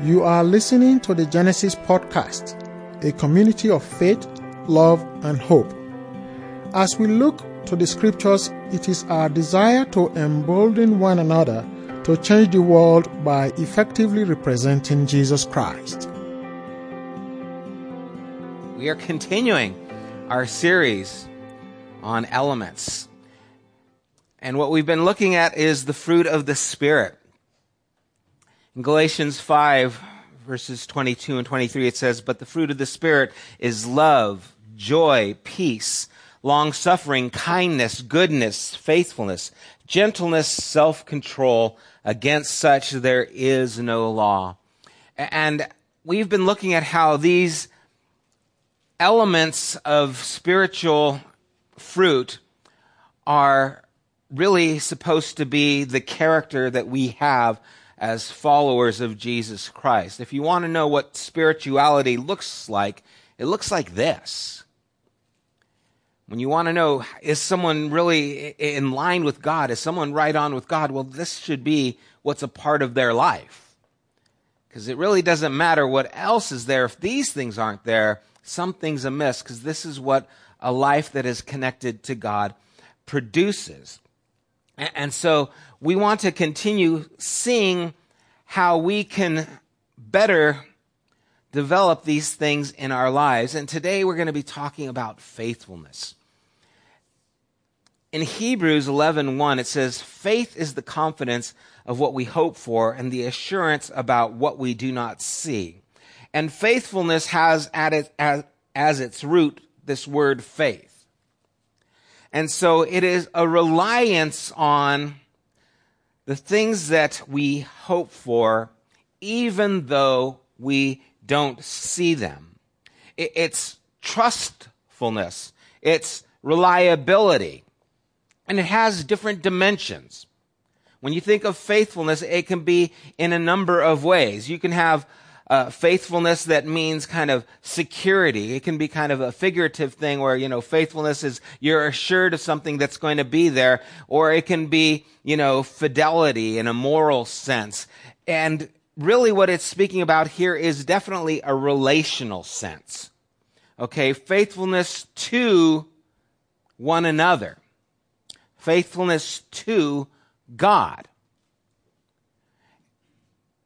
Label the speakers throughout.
Speaker 1: You are listening to the Genesis Podcast, a community of faith, love, and hope. As we look to the scriptures, it is our desire to embolden one another to change the world by effectively representing Jesus Christ.
Speaker 2: We are continuing our series on elements. And what we've been looking at is the fruit of the Spirit. In Galatians 5, verses 22 and 23, it says, But the fruit of the Spirit is love, joy, peace, long suffering, kindness, goodness, faithfulness, gentleness, self control. Against such there is no law. And we've been looking at how these elements of spiritual fruit are really supposed to be the character that we have as followers of Jesus Christ. If you want to know what spirituality looks like, it looks like this. When you want to know, is someone really in line with God? Is someone right on with God? Well, this should be what's a part of their life. Because it really doesn't matter what else is there. If these things aren't there, something's amiss, because this is what a life that is connected to God produces. And so we want to continue seeing how we can better develop these things in our lives. And today we're going to be talking about faithfulness. In Hebrews 11:1 it says faith is the confidence of what we hope for and the assurance about what we do not see. And faithfulness has at it, as, as its root this word faith. And so it is a reliance on the things that we hope for, even though we don't see them. It's trustfulness. It's reliability. And it has different dimensions. When you think of faithfulness, it can be in a number of ways. You can have uh, faithfulness that means kind of security. It can be kind of a figurative thing where, you know, faithfulness is you're assured of something that's going to be there, or it can be, you know, fidelity in a moral sense. And really what it's speaking about here is definitely a relational sense. Okay, faithfulness to one another. Faithfulness to God.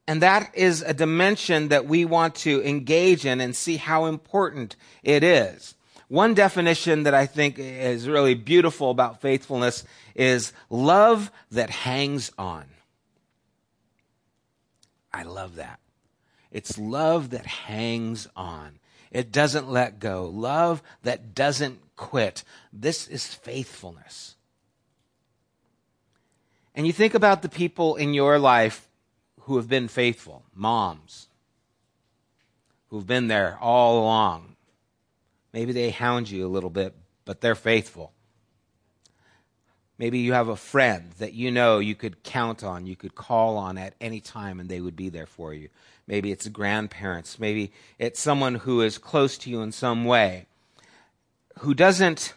Speaker 2: And that is a dimension that we want to engage in and see how important it is. One definition that I think is really beautiful about faithfulness is love that hangs on. I love that. It's love that hangs on. It doesn't let go. Love that doesn't quit. This is faithfulness. And you think about the people in your life who have been faithful, moms who've been there all along. Maybe they hound you a little bit, but they're faithful. Maybe you have a friend that you know you could count on, you could call on at any time, and they would be there for you. Maybe it's grandparents. Maybe it's someone who is close to you in some way, who doesn't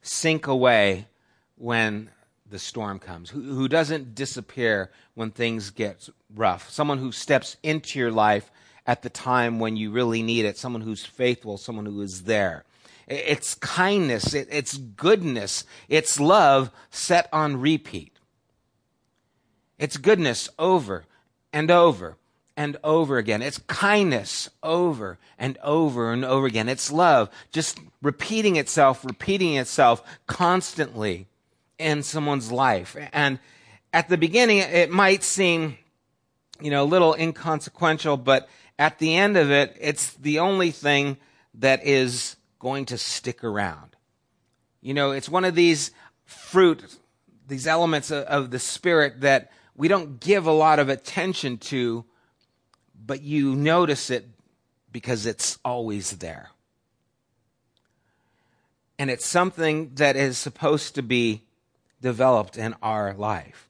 Speaker 2: sink away when the storm comes, who, who doesn't disappear when things get rough, someone who steps into your life at the time when you really need it, someone who's faithful, someone who is there. It's kindness, it's goodness, it's love set on repeat. It's goodness over and over and over again. It's kindness over and over and over again. It's love just repeating itself, repeating itself constantly in someone's life. And at the beginning, it might seem, you know, a little inconsequential, but at the end of it, it's the only thing that is going to stick around. You know, it's one of these fruit, these elements of, of the Spirit that we don't give a lot of attention to, but you notice it because it's always there. And it's something that is supposed to be developed in our life.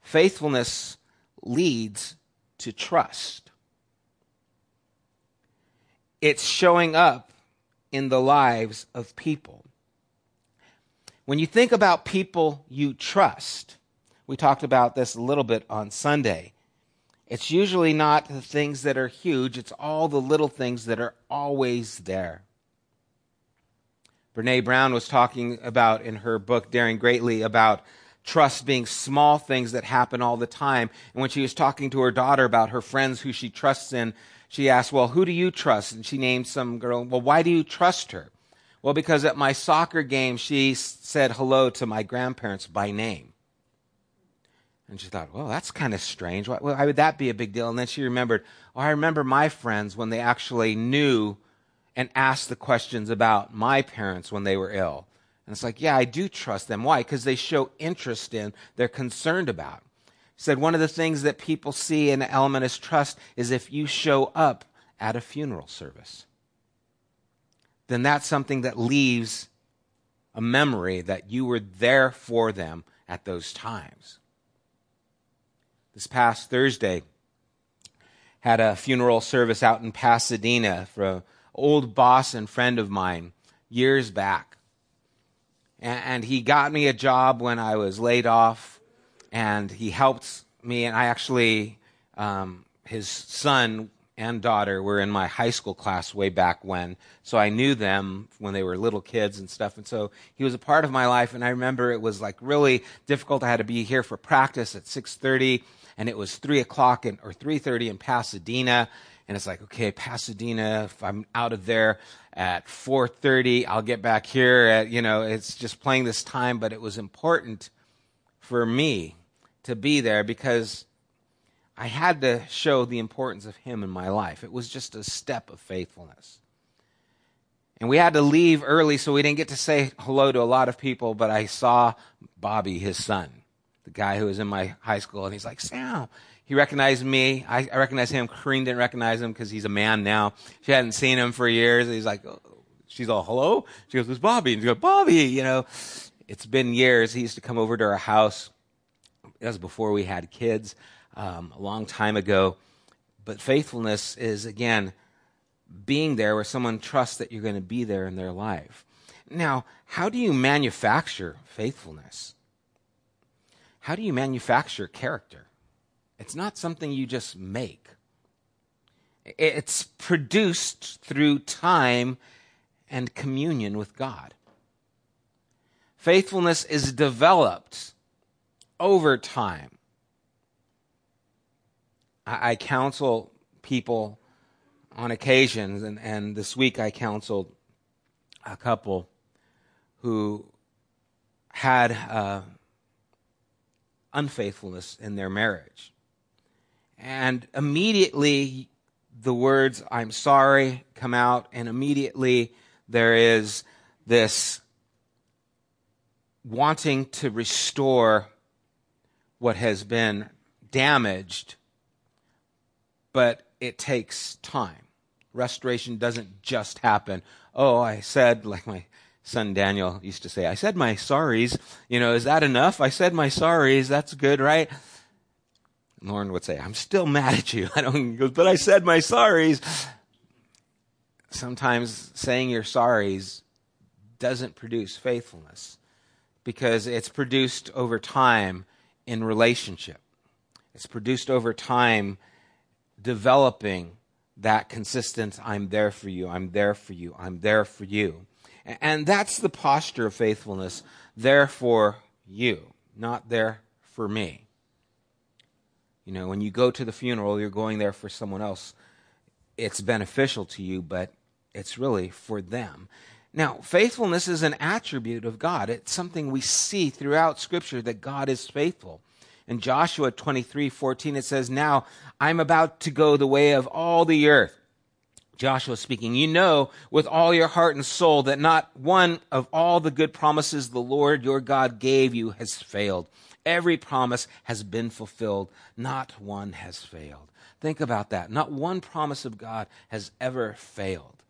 Speaker 2: Faithfulness leads to trust. It's showing up in the lives of people. When you think about people you trust, we talked about this a little bit on Sunday. It's usually not the things that are huge, it's all the little things that are always there. Brene Brown was talking about in her book, Daring Greatly, about trust being small things that happen all the time. And when she was talking to her daughter about her friends who she trusts in, she asked, Well, who do you trust? And she named some girl. Well, why do you trust her? Well, because at my soccer game, she said hello to my grandparents by name. And she thought, well, that's kind of strange. Why, why, would that be a big deal? And then she remembered, oh, I remember my friends when they actually knew and ask the questions about my parents when they were ill. And it's like, yeah, I do trust them. Why? Because they show interest in, they're concerned about. He said one of the things that people see in element as trust is if you show up at a funeral service, then that's something that leaves a memory that you were there for them at those times. This past Thursday, had a funeral service out in Pasadena for old boss and friend of mine years back and, he got me a job when I was laid off, and he helped me. And I actually, um, his son and daughter were in my high school class way back when, so I knew them when they were little kids and stuff. And so he was a part of my life. And I remember it was like really difficult. I had to be here for practice at six thirty, and it was three o'clock in, or three thirty in Pasadena. And it's like, okay, Pasadena. If I'm out of there, at 4:30 I'll get back here at you know it's just playing this time but it was important for me to be there because I had to show the importance of him in my life. It was just a step of faithfulness. And we had to leave early so we didn't get to say hello to a lot of people, but I saw Bobby, his son, the guy who was in my high school, and he's like, Sam, he recognized me. I, I recognized him. Corrine didn't recognize him because he's a man now. She hadn't seen him for years. He's like, oh. she's all, hello? She goes, it's Bobby. And she goes, Bobby, you know. It's been years. He used to come over to our house. That was before we had kids, um, a long time ago. But faithfulness is, again, being there where someone trusts that you're going to be there in their life. Now, how do you manufacture faithfulness? How do you manufacture character? It's not something you just make. It's produced through time and communion with God. Faithfulness is developed over time. I, counsel people on occasions, and, and this week I counseled a couple who had uh, unfaithfulness in their marriage. And immediately the words, I'm sorry, come out, and immediately there is this wanting to restore what has been damaged, but it takes time. Restoration doesn't just happen. Oh, I said, like my son Daniel used to say, I said my sorries. You know, is that enough? I said my sorries. That's good, right? Lauren would say, I'm still mad at you. I don't, goes, but I said my sorries. Sometimes saying your sorries doesn't produce faithfulness because it's produced over time in relationship. It's produced over time developing that consistent, I'm there for you, I'm there for you, I'm there for you. And that's the posture of faithfulness, there for you, not there for me. You know, when you go to the funeral, you're going there for someone else. It's beneficial to you, but it's really for them. Now, faithfulness is an attribute of God. It's something we see throughout Scripture that God is faithful. In Joshua 23 14, it says, Now I'm about to go the way of all the earth. Joshua speaking, You know with all your heart and soul that not one of all the good promises the Lord your God gave you has failed. Every promise has been fulfilled, not one has failed. Think about that. Not one promise of God has ever failed.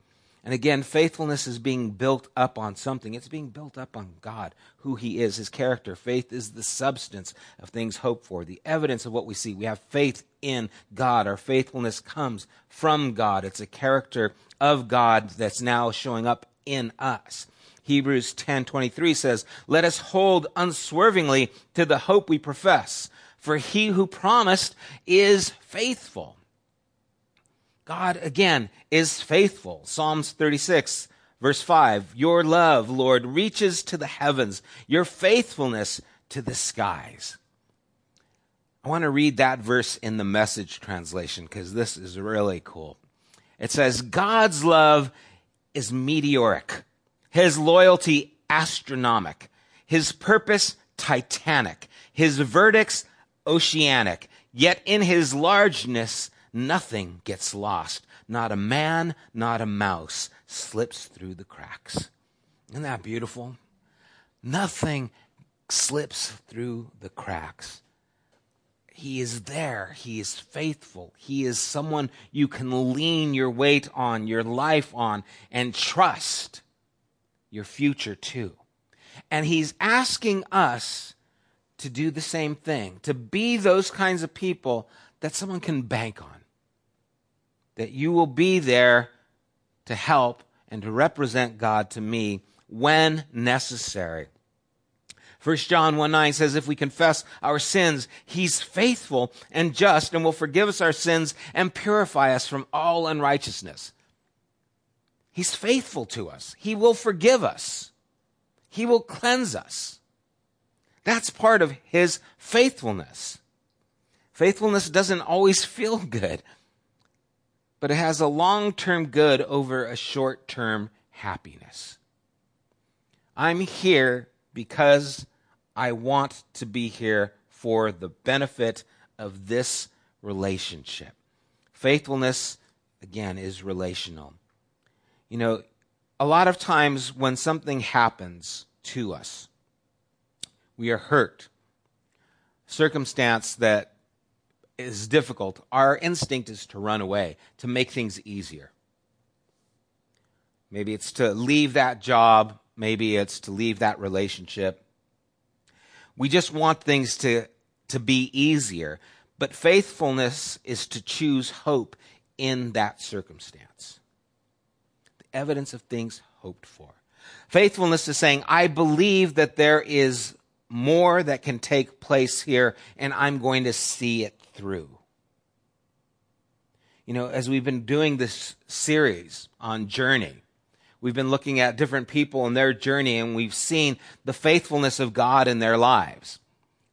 Speaker 2: And again, faithfulness is being built up on something. It's being built up on God, who He is, His character. Faith is the substance of things hoped for, the evidence of what we see. We have faith in God. Our faithfulness comes from God. It's a character of God that's now showing up in us. Hebrews 10:23 says, "Let us hold unswervingly to the hope we profess, for he who promised is faithful. God, again, is faithful. Psalms 36, verse 5 Your love, Lord, reaches to the heavens, your faithfulness to the skies. I want to read that verse in the message translation because this is really cool. It says, God's love is meteoric, his loyalty astronomic, his purpose titanic, his verdicts oceanic. Yet in his largeness, nothing gets lost. Not a man, not a mouse slips through the cracks. Isn't that beautiful? Nothing slips through the cracks. He is there. He is faithful. He is someone you can lean your weight on, your life on, and trust your future too. And He's asking us to do the same thing, to be those kinds of people that someone can bank on. That you will be there to help and to represent God to me when necessary. 1 John 1 9 says, If we confess our sins, he's faithful and just and will forgive us our sins and purify us from all unrighteousness. He's faithful to us. He will forgive us. He will cleanse us. That's part of his faithfulness. Faithfulness doesn't always feel good, but it has a long term good over a short term happiness. I'm here because I want to be here for the benefit of this relationship. Faithfulness, again, is relational. You know, a lot of times when something happens to us, we are hurt, circumstance that is difficult, our instinct is to run away, to make things easier. Maybe it's to leave that job, maybe it's to leave that relationship, we just want things to, to be easier. But faithfulness is to choose hope in that circumstance. Evidence of things hoped for. Faithfulness is saying, I believe that there is more that can take place here, and I'm going to see it through. You know, as we've been doing this series on journey, We've been looking at different people and their journey, and we've seen the faithfulness of God in their lives.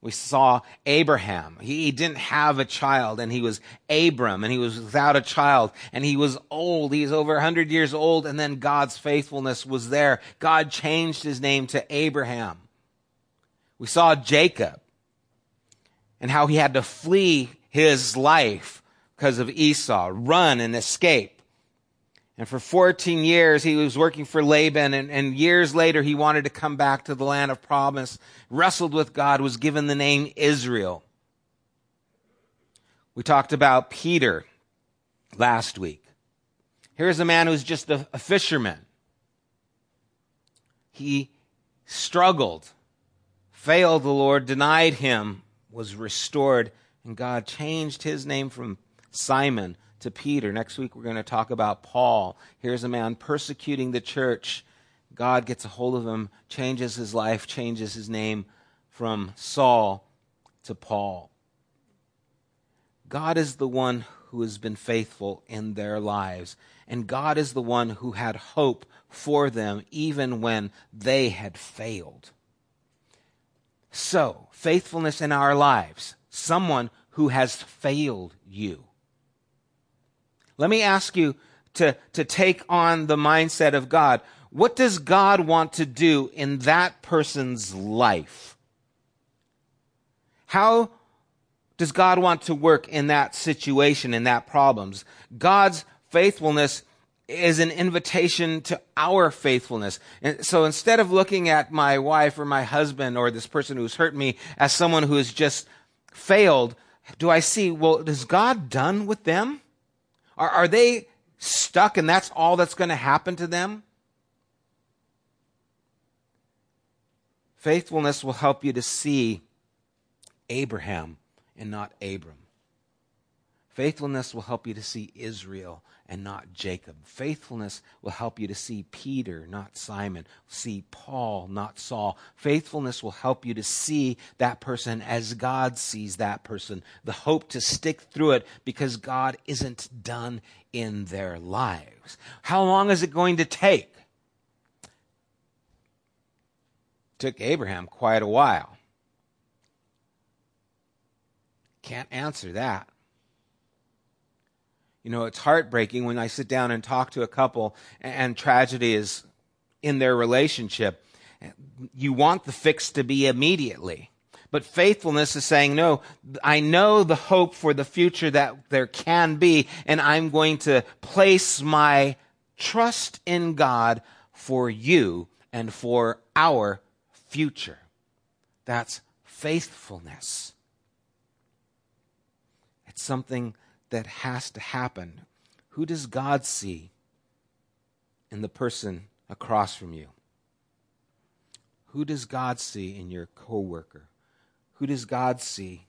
Speaker 2: We saw Abraham. He didn't have a child, and he was Abram, and he was without a child, and he was old. He's over 100 years old, and then God's faithfulness was there. God changed his name to Abraham. We saw Jacob and how he had to flee his life because of Esau, run and escape. And for 14 years, he was working for Laban. And, and, years later, he wanted to come back to the land of promise, wrestled with God, was given the name Israel. We talked about Peter last week. Here's a man who's just a, a fisherman. He struggled, failed the Lord, denied him, was restored, and God changed his name from Simon to Peter. Next week, we're going to talk about Paul. Here's a man persecuting the church. God gets a hold of him, changes his life, changes his name from Saul to Paul. God is the one who has been faithful in their lives, and God is the one who had hope for them even when they had failed. So, faithfulness in our lives, someone who has failed you. Let me ask you to, to take on the mindset of God. What does God want to do in that person's life? How does God want to work in that situation, in that problems? God's faithfulness is an invitation to our faithfulness. And so instead of looking at my wife or my husband or this person who's hurt me as someone who has just failed, do I see, well, is God done with them? Are, are they stuck and that's all that's going to happen to them? Faithfulness will help you to see Abraham and not Abram. Faithfulness will help you to see Israel and not Jacob. Faithfulness will help you to see Peter, not Simon, see Paul, not Saul. Faithfulness will help you to see that person as God sees that person. The hope to stick through it because God isn't done in their lives. How long is it going to take? Took Abraham quite a while. Can't answer that. You know, it's heartbreaking when I sit down and talk to a couple and tragedy is in their relationship. You want the fix to be immediately. But faithfulness is saying, no, I know the hope for the future that there can be, and I'm going to place my trust in God for you and for our future. That's faithfulness. It's something that has to happen. Who does God see in the person across from you? Who does God see in your coworker? Who does God see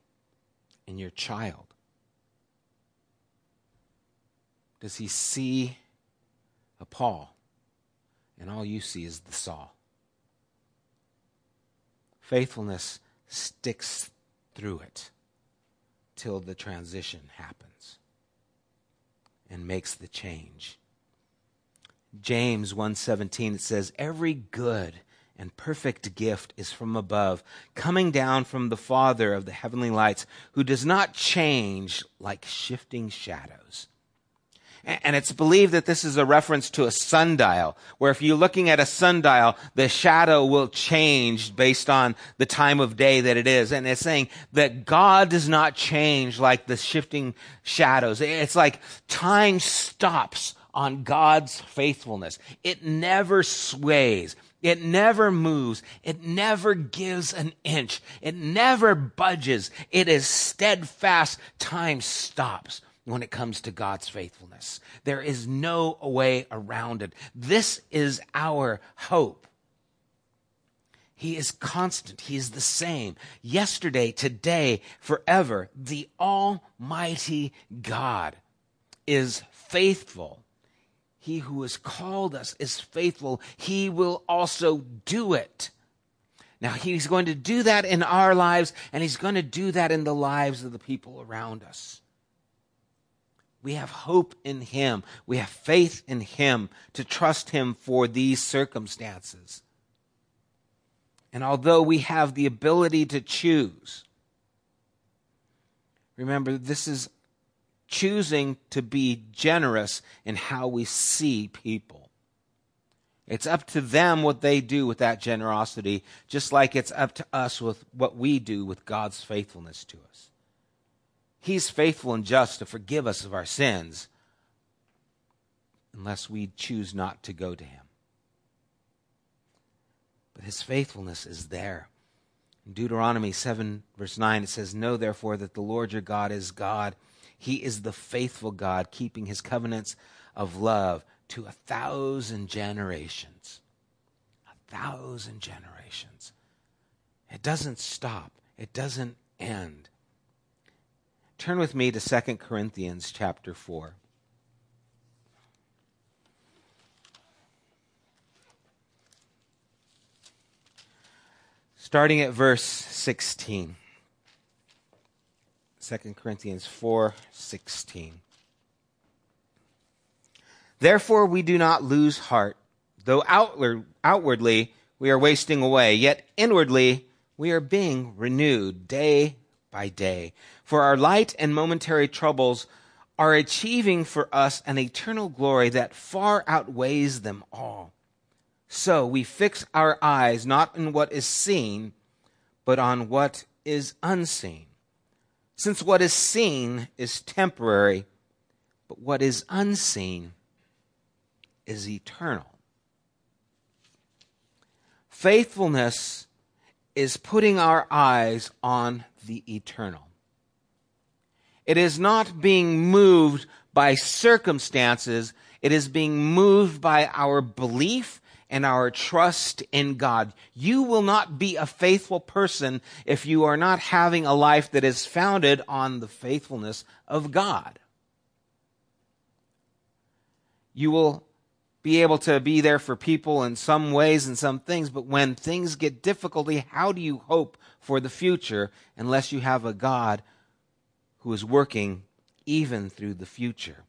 Speaker 2: in your child? Does he see a Paul and all you see is the Saul? Faithfulness sticks through it till the transition happens and makes the change. James 1:17 it says every good and perfect gift is from above coming down from the father of the heavenly lights who does not change like shifting shadows and it's believed that this is a reference to a sundial, where if you're looking at a sundial, the shadow will change based on the time of day that it is. And it's saying that God does not change like the shifting shadows. It's like time stops on God's faithfulness. It never sways. It never moves. It never gives an inch. It never budges. It is steadfast. Time stops when it comes to God's faithfulness. There is no way around it. This is our hope. He is constant. He is the same. Yesterday, today, forever. The Almighty God is faithful. He who has called us is faithful. He will also do it. Now, he's going to do that in our lives, and he's going to do that in the lives of the people around us. We have hope in Him. We have faith in Him to trust Him for these circumstances. And although we have the ability to choose, remember, this is choosing to be generous in how we see people. It's up to them what they do with that generosity, just like it's up to us with what we do with God's faithfulness to us. He's faithful and just to forgive us of our sins unless we choose not to go to Him. But His faithfulness is there. In Deuteronomy 7, verse 9, it says, Know therefore that the Lord your God is God. He is the faithful God, keeping His covenants of love to a thousand generations. A thousand generations. It doesn't stop, it doesn't end. Turn with me to 2 Corinthians chapter 4. Starting at verse 16. 2 Corinthians 4 16. Therefore, we do not lose heart, though outward, outwardly we are wasting away, yet inwardly we are being renewed day by day. For our light and momentary troubles are achieving for us an eternal glory that far outweighs them all. So we fix our eyes not on what is seen, but on what is unseen. Since what is seen is temporary, but what is unseen is eternal. Faithfulness is putting our eyes on the eternal. It is not being moved by circumstances, it is being moved by our belief and our trust in God. You will not be a faithful person if you are not having a life that is founded on the faithfulness of God. You will be able to be there for people in some ways and some things, but when things get difficulty, how do you hope for the future unless you have a God who is working even through the future?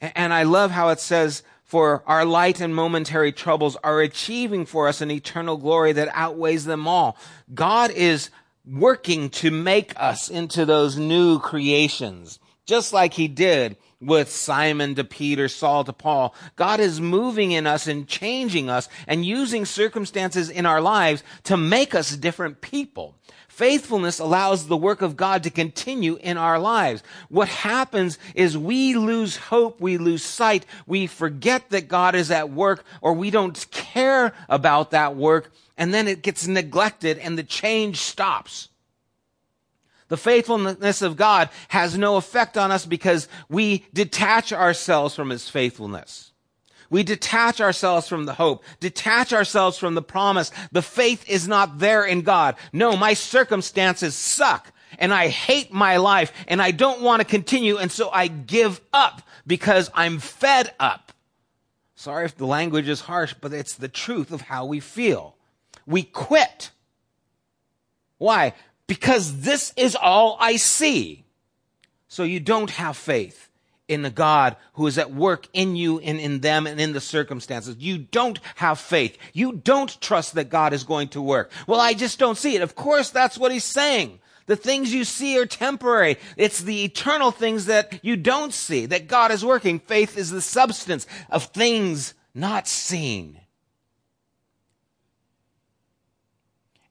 Speaker 2: And I love how it says, for our light and momentary troubles are achieving for us an eternal glory that outweighs them all. God is working to make us into those new creations, just like he did with Simon to Peter, Saul to Paul. God is moving in us and changing us and using circumstances in our lives to make us different people. Faithfulness allows the work of God to continue in our lives. What happens is we lose hope, we lose sight, we forget that God is at work, or we don't care about that work, and then it gets neglected and the change stops. The faithfulness of God has no effect on us because we detach ourselves from His faithfulness. We detach ourselves from the hope, detach ourselves from the promise. The faith is not there in God. No, my circumstances suck and I hate my life and I don't want to continue and so I give up because I'm fed up. Sorry if the language is harsh, but it's the truth of how we feel. We quit. Why? Because this is all I see. So you don't have faith in the God who is at work in you and in them and in the circumstances. You don't have faith. You don't trust that God is going to work. Well, I just don't see it. Of course, that's what he's saying. The things you see are temporary. It's the eternal things that you don't see, that God is working. Faith is the substance of things not seen.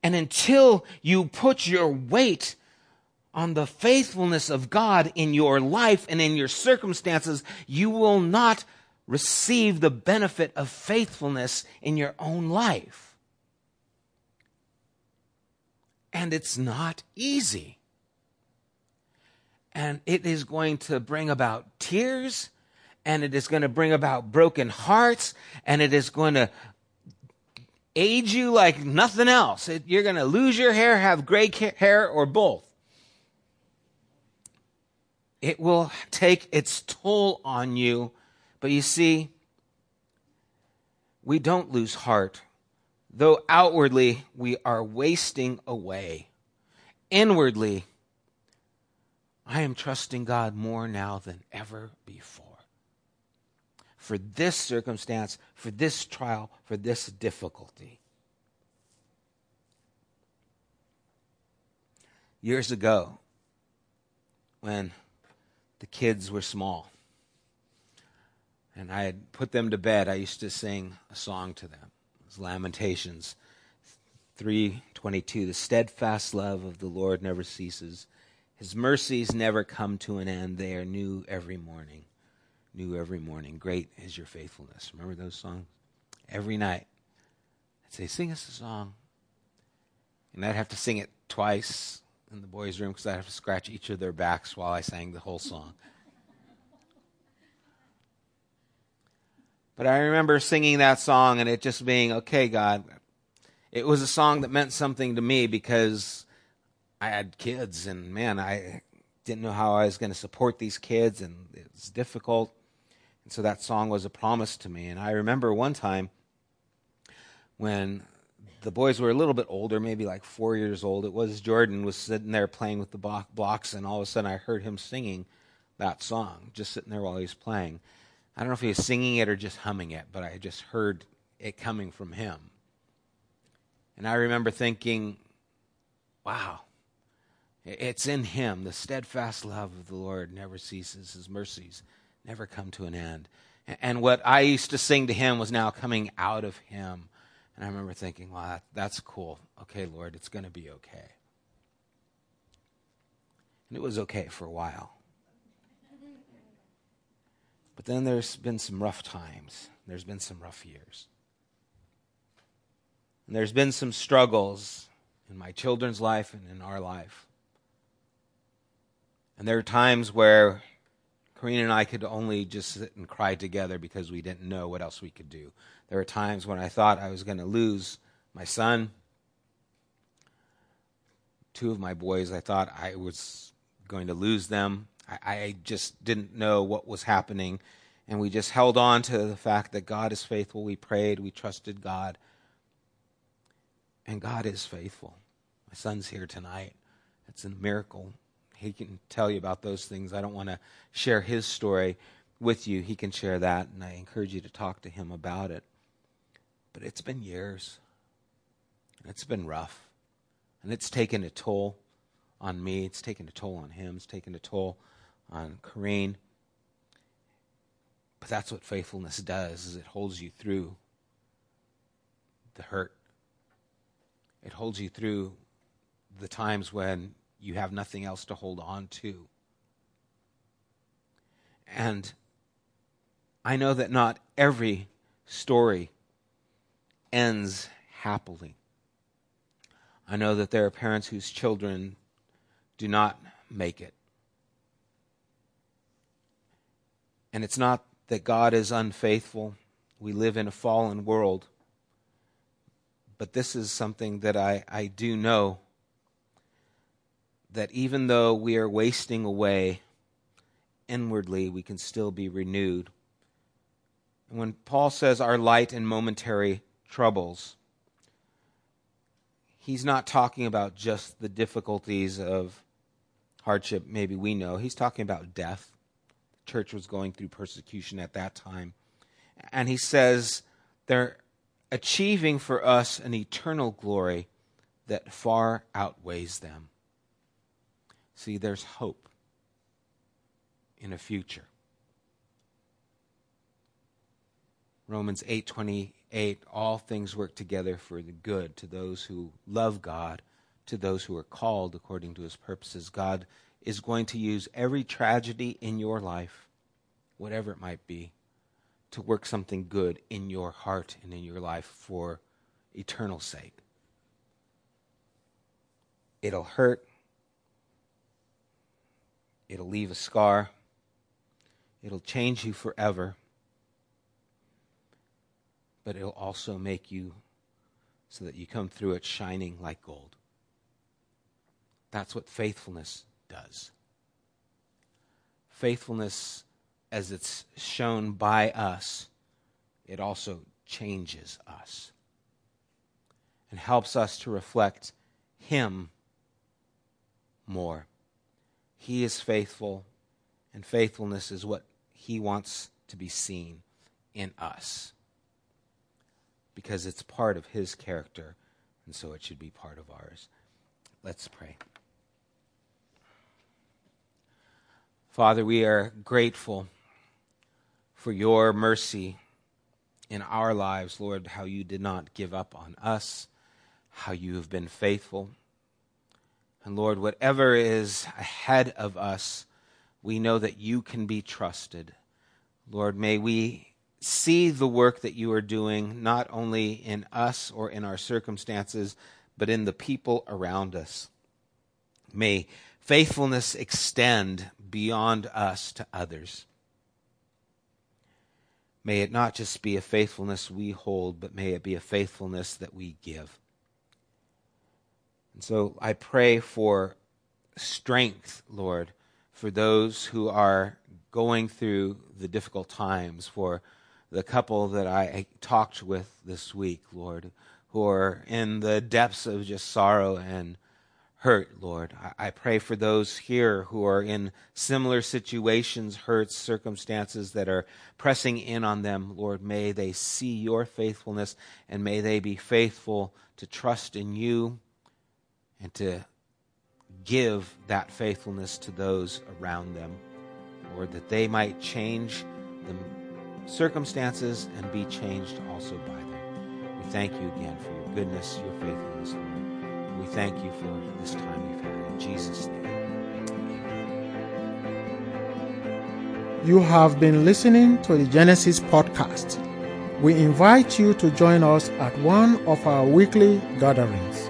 Speaker 2: And until you put your weight on the faithfulness of God in your life and in your circumstances, you will not receive the benefit of faithfulness in your own life. And it's not easy. And it is going to bring about tears, and it is going to bring about broken hearts, and it is going to age you like nothing else. You're going to lose your hair, have gray hair, or both. It will take its toll on you. But you see, we don't lose heart, though outwardly we are wasting away. Inwardly, I am trusting God more now than ever before for this circumstance, for this trial, for this difficulty. Years ago, when the kids were small, and I had put them to bed, I used to sing a song to them. It was Lamentations 3:22. The steadfast love of the Lord never ceases. His mercies never come to an end. They are new every morning new every morning. Great is your faithfulness. Remember those songs? Every night. I'd say, Sing us a song. And I'd have to sing it twice in the boys' room because I'd have to scratch each of their backs while I sang the whole song. But I remember singing that song and it just being, okay, God. It was a song that meant something to me because I had kids and man, I didn't know how I was going to support these kids and it was difficult. And so that song was a promise to me. And I remember one time when the boys were a little bit older, maybe like four years old, it was Jordan was sitting there playing with the blocks, and all of a sudden I heard him singing that song, just sitting there while he was playing. I don't know if he was singing it or just humming it, but I just heard it coming from him. And I remember thinking, wow, it's in him. The steadfast love of the Lord never ceases, his mercies never come to an end. And what I used to sing to him was now coming out of him. And I remember thinking, wow, that's cool. Okay, Lord, it's going to be okay. And it was okay for a while. But then there's been some rough times, there's been some rough years. And there's been some struggles in my children's life and in our life. And there are times where Karina and I could only just sit and cry together because we didn't know what else we could do. There were times when I thought I was going to lose my son. Two of my boys, I thought I was going to lose them. I, I just didn't know what was happening. And we just held on to the fact that God is faithful. We prayed, we trusted God. And God is faithful. My son's here tonight. It's a miracle. He can tell you about those things. I don't want to share his story with you. He can share that, and I encourage you to talk to him about it. But it's been years. It's been rough. And it's taken a toll on me. It's taken a toll on him. It's taken a toll on Corrine. But that's what faithfulness does is it holds you through the hurt. It holds you through the times when you have nothing else to hold on to. And I know that not every story ends happily. I know that there are parents whose children do not make it. And it's not that God is unfaithful. We live in a fallen world. But this is something that I, I do know that even though we are wasting away inwardly, we can still be renewed. And when Paul says our light and momentary troubles, he's not talking about just the difficulties of hardship, maybe we know. He's talking about death. The church was going through persecution at that time. And he says they're achieving for us an eternal glory that far outweighs them. See, there's hope in a future. Romans 8:28 all things work together for the good to those who love God, to those who are called according to his purposes. God is going to use every tragedy in your life, whatever it might be, to work something good in your heart and in your life for eternal sake. It'll hurt. It'll leave a scar. It'll change you forever. But it'll also make you so that you come through it shining like gold. That's what faithfulness does. Faithfulness, as it's shown by us, it also changes us and helps us to reflect Him more. He is faithful, and faithfulness is what He wants to be seen in us because it's part of His character, and so it should be part of ours. Let's pray. Father, we are grateful for your mercy in our lives, Lord, how you did not give up on us, how you have been faithful. And Lord, whatever is ahead of us, we know that you can be trusted. Lord, may we see the work that you are doing, not only in us or in our circumstances, but in the people around us. May faithfulness extend beyond us to others. May it not just be a faithfulness we hold, but may it be a faithfulness that we give. And so I pray for strength, Lord, for those who are going through the difficult times, for the couple that I talked with this week, Lord, who are in the depths of just sorrow and hurt, Lord. I, pray for those here who are in similar situations, hurts, circumstances that are pressing in on them, Lord. May they see your faithfulness and may they be faithful to trust in you and to give that faithfulness to those around them, Lord, that they might change the circumstances and be changed also by them. We thank you again for your goodness, your faithfulness, Lord. We thank you for this time we've had. In Jesus' name.
Speaker 1: You have been listening to the Genesis podcast. We invite you to join us at one of our weekly gatherings.